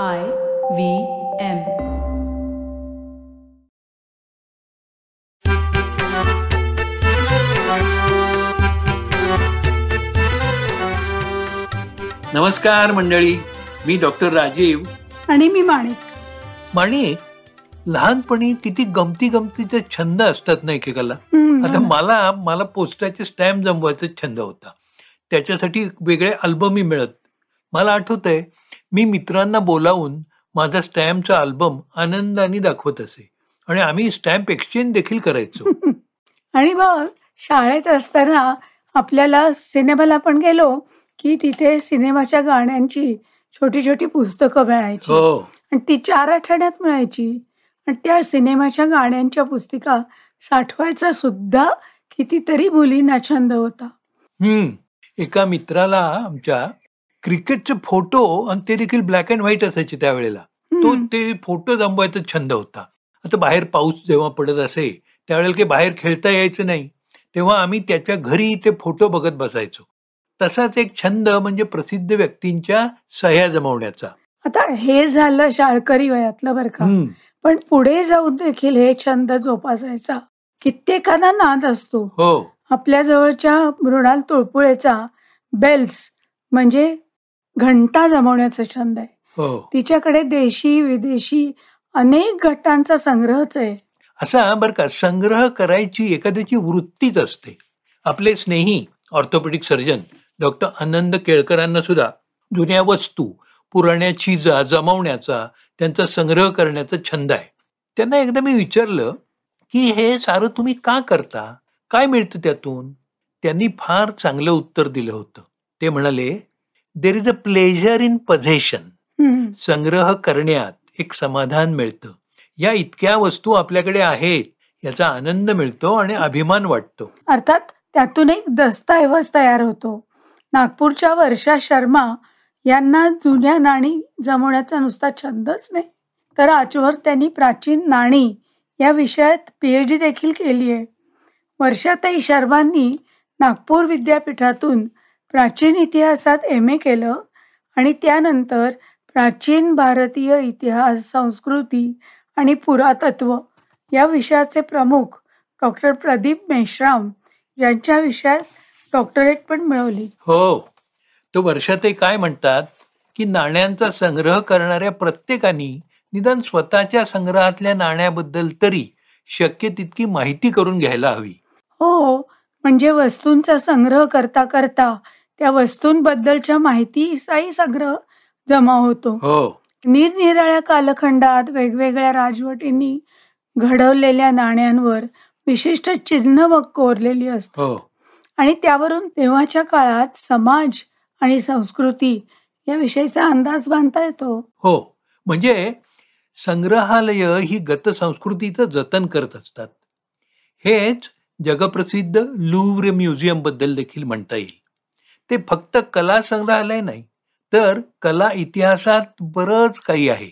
I V M. नमस्कार मंडळी मी doctor Rajiv. आणि मी माणिक. माणिक लहानपणी किती गमती गमतीचे छंद असतात ना एकेकाला? आता मला मला पोस्टाचे स्टॅम्प जमवायचा छंद होता. त्याच्यासाठी वेगळे अल्बमही मिळत मला आठवतंय मी मित्रांना बोलावून माझा स्टॅम्पचा अल्बम आनंदाने दाखवत असे. आणि आम्ही स्टॅम्प एक्सचेंज देखील करायचो. आणि बघ शाळेत असताना आपल्याला सिनेमाला पण गेलो की तिथे सिनेमाच्या गाण्यांची छोटी छोटी पुस्तकं मिळायची. हो. आणि ती चार आठवड्यात मिळायची. आणि त्या सिनेमाच्या गाण्यांच्या पुस्तिका साठवायचा सुद्धा कितीतरी मुलींना छंद होता. हम्म. एका मित्राला आमच्या क्रिकेटचे फोटो आणि ते देखील ब्लॅक अँड व्हाईट असायचे त्यावेळेला. तो. ते फोटो जमवायचा छंद होता. आता बाहेर पाऊस जेव्हा पडत असे त्यावेळेला काही बाहेर खेळता यायचं नाही. तेव्हा आम्ही त्याच्या घरी ते फोटो बघत बसायचो. तसाच एक छंद म्हणजे प्रसिद्ध व्यक्तींच्या सह्या जमवण्याचा. आता हे झालं शाळकरी वयातलं बरं का. पण पुढे जाऊन देखील हे छंद जोपासायचा. कित्येकांना नाद असतो. हो. आपल्या जवळच्या मृणाल तुळपुळेचा बेल्स म्हणजे घंटा जमवण्याचा छंद आहे. हो. तिच्याकडे देशी विदेशी अनेक घटांचा संग्रहच आहे. असा बरं का संग्रह करायची एखाद्याची वृत्तीच असते. आपले स्नेही ऑर्थोपेडिक सर्जन डॉक्टर आनंद केळकरांना सुद्धा जुन्या वस्तू पुराण्या चिजा जमवण्याचा त्यांचा संग्रह करण्याचा छंद आहे. त्यांना एकदा मी विचारलं की हे सारं तुम्ही का करता? काय मिळतं त्यातून? त्यांनी फार चांगलं उत्तर दिलं होतं. ते म्हणाले there is a pleasure in possession. संग्रह करण्यात एक समाधान मिळतं. या इतक्या वस्तू आपल्याकडे आहेत याचा आनंद मिळतो आणि अभिमान वाटतो. अर्थात त्यातून एक दस्तऐवज तयार होतो. नागपूरच्या वर्षा शर्मा यांना जुन्या नाणी जमवण्याचा नुसता छंदच नाही. तर आजवर त्यांनी प्राचीन नाणी या विषयात पीएच डी देखील केली आहे वर्षाताई शर्मांनी नागपूर विद्यापीठातून प्राचीन इतिहासात एम ए केलं आणि त्यानंतर प्राचीन भारतीय इतिहास संस्कृती आणि पुरातत्व या विषयाचे प्रमुख डॉक्टर प्रदीप मेश्राम यांच्या विषयात डॉक्टरेट पण मिळवली. हो. तो वर्षातही काय म्हणतात की नाण्यांचा संग्रह करणाऱ्या प्रत्येकाने निदान स्वतःच्या संग्रहातल्या नाण्याबद्दल तरी शक्य तितकी माहिती करून घ्यायला हवी. हो म्हणजे वस्तूंचा संग्रह करता करता त्या वस्तूंबद्दलच्या माहितीचाही संग्रह जमा होतो. हो. निरनिराळ्या कालखंडात वेगवेगळ्या राजवटींनी घडवलेल्या नाण्यांवर विशिष्ट चिन्ह मग कोरलेली असतात. हो. आणि त्यावरून तेव्हाच्या काळात समाज आणि संस्कृती याविषयीचा अंदाज बांधता येतो. हो. म्हणजे संग्रहालय ही गतसंस्कृतीचं जतन करत असतात. हेच जगप्रसिद्ध लुव्र म्युझियमबद्दल देखील म्हणता येईल. ते फक्त कला संग्रहालय नाही तर कला इतिहासात बरंच काही आहे.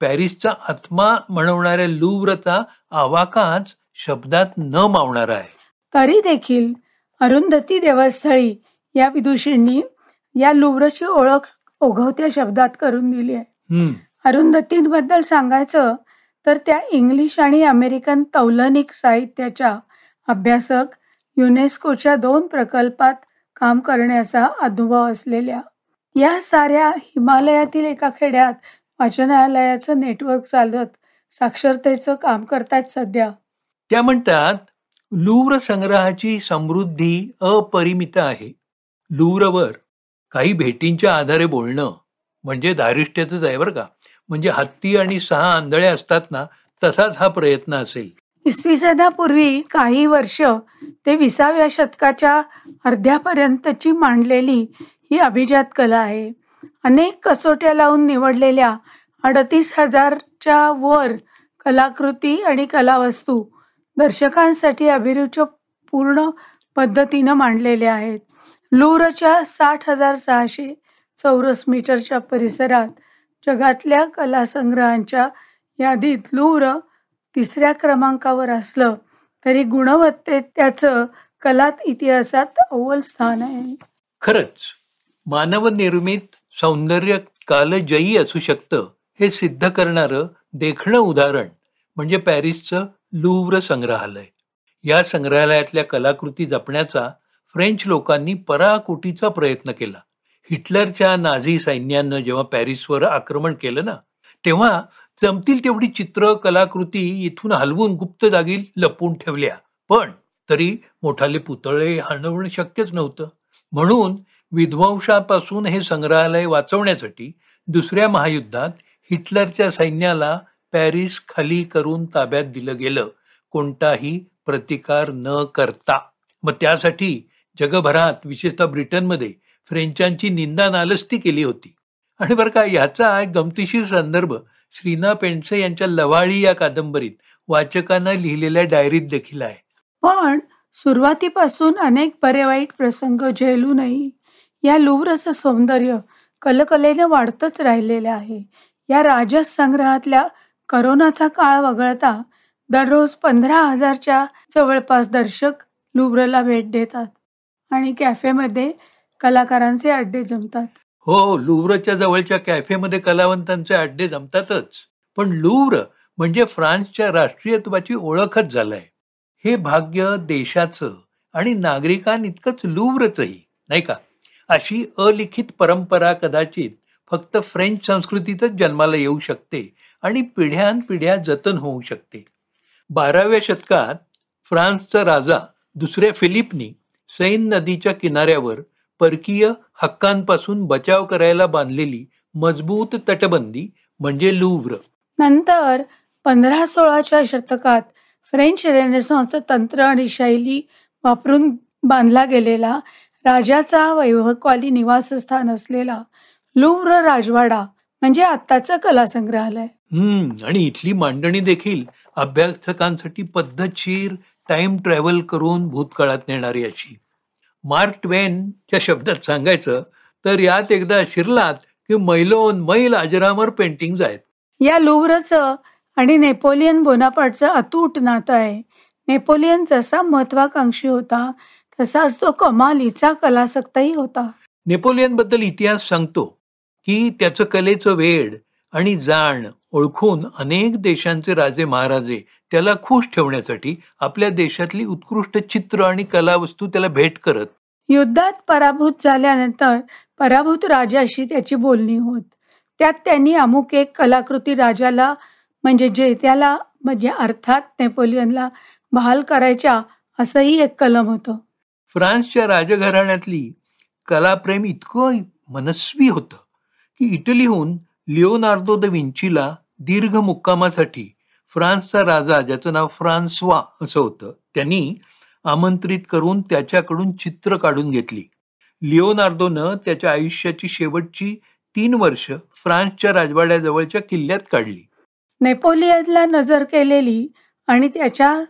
पॅरिसचा आत्मा म्हणवणाऱ्या लुव्रचा आवाकाच शब्दात न मावणारा आहे. तरी देखील अरुंधती देवस्थळी या विदुषींनी या लुव्रची ओळख ओघवत्या शब्दात करून दिली आहे. हम्म, अरुंधतींबद्दल सांगायचं तर त्या इंग्लिश आणि अमेरिकन तौलनिक साहित्याच्या अभ्यासक युनेस्कोच्या दोन प्रकल्पात काम करण्याचा अनुभव असलेल्या या साऱ्या हिमालयातील एका खेड्यात वाचनालयाचं नेटवर्क चालत साक्षरतेचं काम करतात सध्या. त्या म्हणतात लूर संग्रहाची समृद्धी अपरिमित आहे. लूरवर काही भेटींच्या आधारे बोलणं म्हणजे दारिष्ट्याचंच आहे बरं का. म्हणजे हत्ती आणि सहा आंधळे असतात ना तसाच हा प्रयत्न असेल. इसवी सनापूर्वी काही वर्ष ते विसाव्या शतकाच्या अर्ध्यापर्यंतची मांडलेली ही अभिजात कला आहे. अनेक कसोट्या लावून निवडलेल्या अडतीस हजारच्या वर कलाकृती आणि कलावस्तू दर्शकांसाठी अभिरुच पूर्ण पद्धतीनं मांडलेल्या आहेत. लुरच्या साठ हजार सहाशे चौरस मीटरच्या परिसरात जगातल्या कलासंग्रहांच्या यादीत लूर तिसऱ्या क्रमांकावर असलं तरी गुणवत्तेत त्याचं कलात इतिहासात अव्वल स्थान आहे. खरंच मानवनिर्मित सौंदर्य कालजयी असू शकतं हे सिद्ध करणारं देखणं उदाहरण म्हणजे पॅरिसचं लुव्र संग्रहालय. या संग्रहालयातल्या कलाकृती जपण्याचा फ्रेंच लोकांनी पराकोटीचा प्रयत्न केला. हिटलरच्या नाझी सैन्यानं जेव्हा पॅरिसवर आक्रमण केलं ना तेव्हा जमतील तेवढी चित्र कलाकृती इथून हलवून गुप्त जागी लपवून ठेवल्या. पण तरी मोठाले पुतळे हलवणं शक्यच नव्हतं. म्हणून विध्वंसापासून हे संग्रहालय वाचवण्यासाठी दुसऱ्या महायुद्धात हिटलरच्या सैन्याला पॅरिस खाली करून ताब्यात दिलं गेलं. कोणताही प्रतिकार न करता. मग त्यासाठी जगभरात विशेषतः ब्रिटनमध्ये फ्रेंचांची निंदा नालस्ती केली होती. आणि बरं का ह्याचा एक गमतीशीर संदर्भ श्रीना पेंडसे यांच्या लवाळी या कादंबरीत वाचकांना लिहिलेल्या डायरीत देखील आहे. पण सुरुवातीपासून अनेक बरे वाईट प्रसंग झेलूनही या लुव्रचं सौंदर्य कलकलेनं वाढतच राहिलेलं आहे. या राजस संग्रहातल्या करोनाचा काळ वगळता दररोज पंधरा हजारच्या जवळपास दर्शक लुब्रला भेट देतात आणि कॅफेमध्ये कलाकारांचे अड्डे जमतात. हो, हो लुव्रच्या जवळच्या कॅफेमध्ये कलावंतांचे अड्डे जमतातच. पण लुव्र म्हणजे फ्रान्सच्या राष्ट्रीयत्वाची ओळखच झालंय. हे भाग्य देशाचं आणि नागरिकांइतकंच लुव्रचंही नाही का? अशी अलिखित परंपरा कदाचित फक्त फ्रेंच संस्कृतीतच जन्माला येऊ शकते आणि पिढ्यानपिढ्या जतन होऊ शकते. बाराव्या शतकात फ्रान्सचा राजा दुसऱ्या फिलिपनी सैन नदीच्या किनाऱ्यावर परकीय हक्कांपासून बचाव करायला बांधलेली मजबूत तटबंदी म्हणजे लुव्र. नंतर पंधरा सोळाच्या शतकात फ्रेंच रेनेसॉन्सचं तंत्र आणि शैली वापरून बांधला गेलेला राजाचा वैभवकाली निवासस्थान असलेला लुव्र राजवाडा म्हणजे आत्ताचं कला संग्रहालय हम्म आणि इथली मांडणी देखील अभ्यासकांसाठी पद्धतशीर टाइम ट्रॅव्हल करून भूतकाळात नेणारी अशी. मार्क ट्वेनच्या शब्दात सांगायचं तर यात एकदा शिरलात की मैलोन मैल अजरामर पेंटिंग्ज आहेत. या लुव्रचं आणि नेपोलियन बोनापार्टचं अतूट नातं आहे. नेपोलियन जसा महत्वाकांक्षी होता तसाच तो कमालीचा कलासक्तही होता. नेपोलियनबद्दल इतिहास सांगतो की त्याचं कलेचं वेड आणि जाण ओळखून अनेक देशांचे राजे महाराजे त्याला खुश ठेवण्यासाठी आपल्या देशातली उत्कृष्ट चित्र आणि कलावस्तू त्याला भेट करत. युद्धात पराभूत झाल्यानंतर पराभूत राजाशी त्याची बोलणी होत. त्यात त्यांनी अमुक एक कलाकृती राजाला म्हणजे जे त्याला म्हणजे अर्थात नेपोलियनला बहाल करायच्या असंही एक कलम होतं. फ्रान्सच्या राजघराण्यातली कलाप्रेम इतकं मनस्वी होतं की इटलीहून लिओनार्दो द विंचीला दीर्घ मुक्कामासाठी फ्रान्सचा राजा ज्याचं नाव फ्रान्सवा असं होतं त्यांनी आमंत्रित करून त्याच्याकडून चित्र काढून घेतली. लिओनार्दोनं त्याच्या आयुष्याची शेवटची तीन वर्ष फ्रान्सच्या राजवाड्याजवळच्या किल्ल्यात काढली. नेपोलियनला नजर केलेली आणि त्याच्या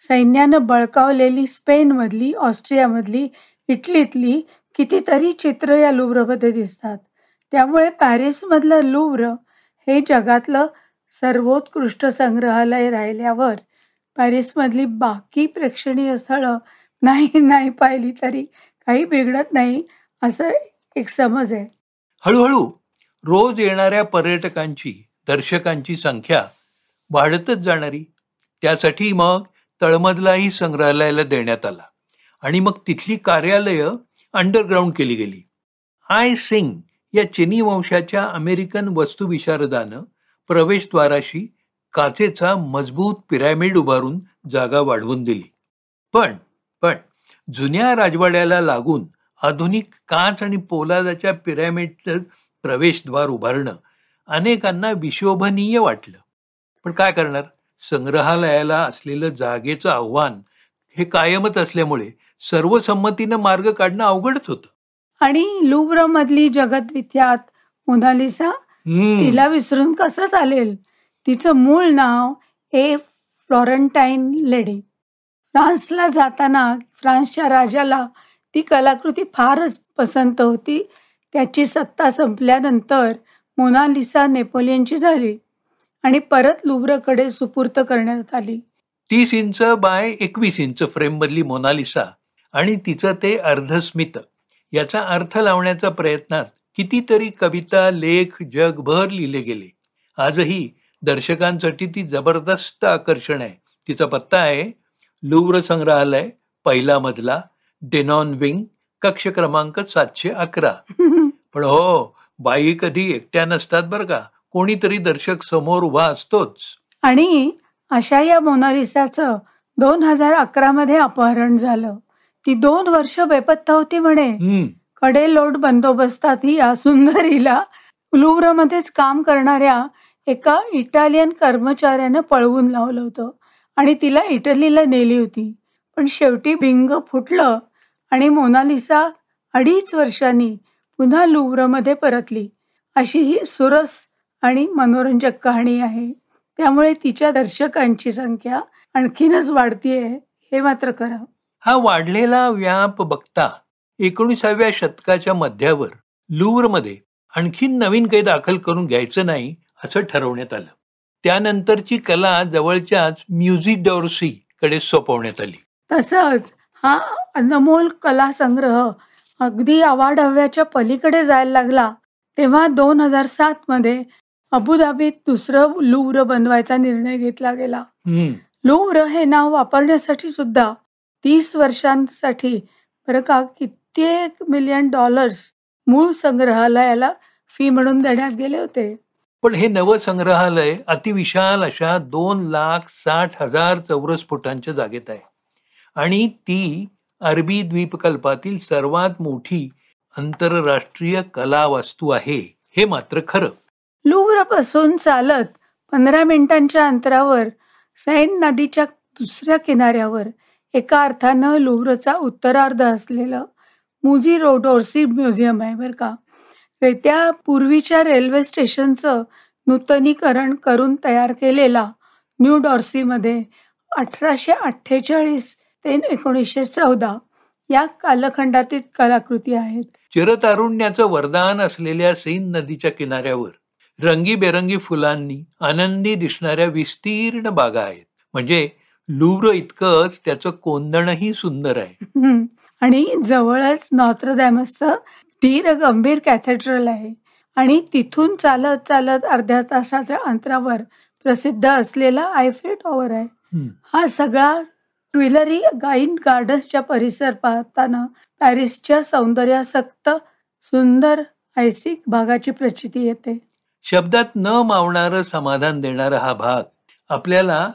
सैन्यानं बळकावलेली स्पेनमधली ऑस्ट्रियामधली इटलीतली कितीतरी चित्र या लुव्रमध्ये दिसतात. त्यामुळे पॅरिसमधलं लुव्र हे जगातलं सर्वोत्कृष्ट संग्रहालय राहिल्यावर पॅरिसमधली बाकी प्रेक्षणीय स्थळं नाही नाही पाहिली तरी काही बिघडत नाही असं एक समज आहे. हळूहळू रोज येणाऱ्या पर्यटकांची दर्शकांची संख्या वाढतच जाणारी. त्यासाठी मग तळमजलाही संग्रहालयाला देण्यात आला. आणि मग तिथली कार्यालयं अंडरग्राऊंड केली गेली. आय सिंग या चिनी वंशाच्या अमेरिकन वस्तुविशारदानं प्रवेशद्वाराशी काचेचा मजबूत पिरॅमिड उभारून जागा वाढवून दिली. पण पण जुन्या राजवाड्याला लागून आधुनिक काच आणि पोलादाच्या पिरॅमिडचं प्रवेशद्वार उभारणं अनेकांना विशोभनीय वाटलं. पण काय करणार? संग्रहालयाला असलेलं जागेचं आव्हान हे कायमच असल्यामुळे सर्वसंमतीनं मार्ग काढणं अवघडच होतं. आणि लुव्र मधली जगत विख्यात मोनालिसा. तिला विसरून कसं चालेल? तिचं मूळ नाव ए फ्लॉरंटाईन लेडी. फ्रान्सला जाताना फ्रान्सच्या राजाला ती कलाकृती फारच पसंत होती. त्याची सत्ता संपल्यानंतर मोनालिसा नेपोलियनची झाली आणि परत लुव्रकडे सुपूर्त करण्यात आली. तीस इंच बाय एकवीस इंच फ्रेममधली मोनालिसा आणि तिचं ते अर्धस्मित. याचा अर्थ लावण्याच्या प्रयत्नात कितीतरी कविता लेख जगभर लिहिले गेले. आजही दर्शकांसाठी ती जबरदस्त आकर्षण आहे. तिचा पत्ता आहे लुव्र संग्रहालय पहिला मजला डेनॉन विंग कक्ष क्रमांक सातशे अकरा. पण हो बाई कधी एकट्या नसतात बरं का. कोणीतरी दर्शक समोर उभा असतोच. आणि अशा या मोनालिसाचं दोन हजार अकरा मध्ये अपहरण झालं. ती दोन वर्ष बेपत्ता होती म्हणे. हम्म. कडे लोट बंदोबस्तातही या सुंदरीला लुव्रमध्येच काम करणाऱ्या एका इटालियन कर्मचाऱ्यानं पळवून लावलं होतं आणि तिला इटलीला नेली होती. पण शेवटी बिंग फुटलं आणि मोनालिसा अडीच वर्षांनी पुन्हा लुव्रमध्ये परतली. अशी ही सुरस आणि मनोरंजक कहाणी आहे. त्यामुळे तिच्या दर्शकांची संख्या आणखीनच वाढतीये. हे मात्र खरं. हा वाढलेला व्याप बघता एकोणीसाव्या शतकाच्या मध्यावर लुवरमध्ये आणखीन नवीन काही दाखल करून घ्यायचं नाही असं ठरवण्यात आलं. त्यानंतरची कला जवळच्याच म्युझिक डॉर्सी कडे सोपवण्यात आली. तसंच हा अनमोल कला संग्रह अगदी आवाढव्याच्या पलीकडे जायला लागला तेव्हा दोन हजार सात मध्ये अबुधाबीत दुसरं लुव्र बनवायचा निर्णय घेतला गेला. लुव्र हे नाव वापरण्यासाठी सुद्धा तीस वर्षांसाठी बरं का कित्येक मिलियन डॉलर्स मूळ संग्रहालयाला फी म्हणून देण्यात गेले होते. पण हे नवं संग्रहालय अतिविशाल अशा दोन लाख साठ हजार चौरस फुटांच्या जागेत आहे. आणि ती अरबी द्वीपकल्पातील सर्वात मोठी आंतरराष्ट्रीय कला वास्तू आहे हे मात्र खरं. लुव्रपासून चालत पंधरा मिनिटांच्या अंतरावर सैन नदीच्या दुसऱ्या किनाऱ्यावर एका अर्थानं लुव्रचा उत्तरार्ध असलेलं मुझी रोडोर्सी म्युझियम आहे बरं का. त्या पूर्वीच्या रेल्वे स्टेशनचं नूतनीकरण करून तयार केलेला न्यू डॉर्सीमध्ये अठराशे अठ्ठेचाळीस ते एकोणीसशे चौदा या कालखंडातील कलाकृती आहेत. चिरतारुण्याचं वरदान असलेल्या सेन नदीच्या किनाऱ्यावर रंगीबेरंगी फुलांनी आनंदी दिसणाऱ्या विस्तीर्ण बागा आहेत. म्हणजे लुव्र इतकंच त्याचं कोंदणही सुंदर आहे. आणि जवळच नॉत्रडॅमसचं धीर गंभीर कॅथेड्रल आहे आणि तिथून चालत चालत अर्ध्या तासाच्या अंतरावर प्रसिद्ध असलेला आयफेल टॉवर आहे. हा सगळा ट्विलरी गाईन गार्डन्सच्या परिसर पाहताना पॅरिसच्या सौंदर्यासक्त सुंदर ऐसिक भागाची प्रचिती येते शब्दात न मावणारं समाधान देणारा हा भाग आपल्याला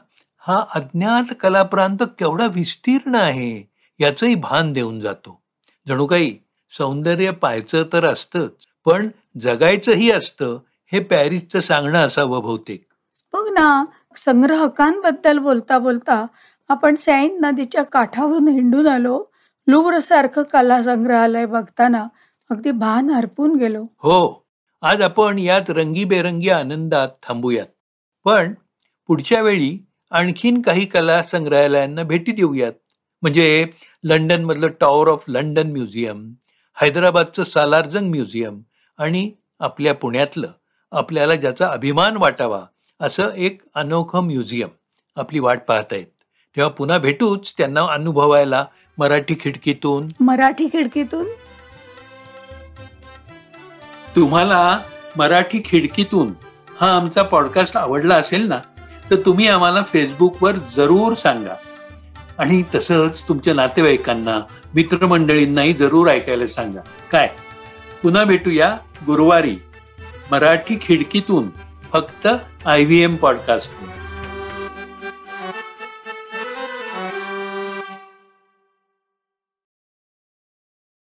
हा अज्ञात कलाप्रांत केवढा विस्तीर्ण आहे याचंही भान देऊन जातो. जणू काही सौंदर्य पाहायचं तर असतंच पण जगायचंही असतं हे पॅरिसचं सांगणं असावं बहुतेक. बघ ना संग्रहकांबद्दल बोलता बोलता आपण सैन नदीच्या काठावरून हिंडून आलो. लुव्र सारखं कला संग्रहालय बघताना अगदी भान हरपून गेलो. हो आज आपण यात रंगीबेरंगी आनंदात थांबूयात. पण पुढच्या वेळी आणखीन काही कला संग्रहालयांना भेटी देऊयात. म्हणजे लंडनमधलं टॉवर ऑफ लंडन म्युझियम हैदराबादचं सालारजंग म्युझियम आणि आपल्या पुण्यातलं आपल्याला ज्याचा अभिमान वाटावा असं एक अनोखं म्युझियम आपली वाट पाहत आहेत तेव्हा पुन्हा भेटूच त्यांना अनुभवायला मराठी खिडकीतून. मराठी खिडकीतून? तुम्हाला मराठी खिडकीतून हा आमचा पॉडकास्ट आवडला असेल ना तर तुम्ही आम्हाला फेसबुकवर जरूर सांगा. आणि तसंच तुमच्या नातेवाईकांना मित्रमंडळींनाही जरूर ऐकायला सांगा. काय? पुन्हा भेटूया गुरुवारी मराठी खिडकीतून फक्त आय व्ही एम पॉडकास्ट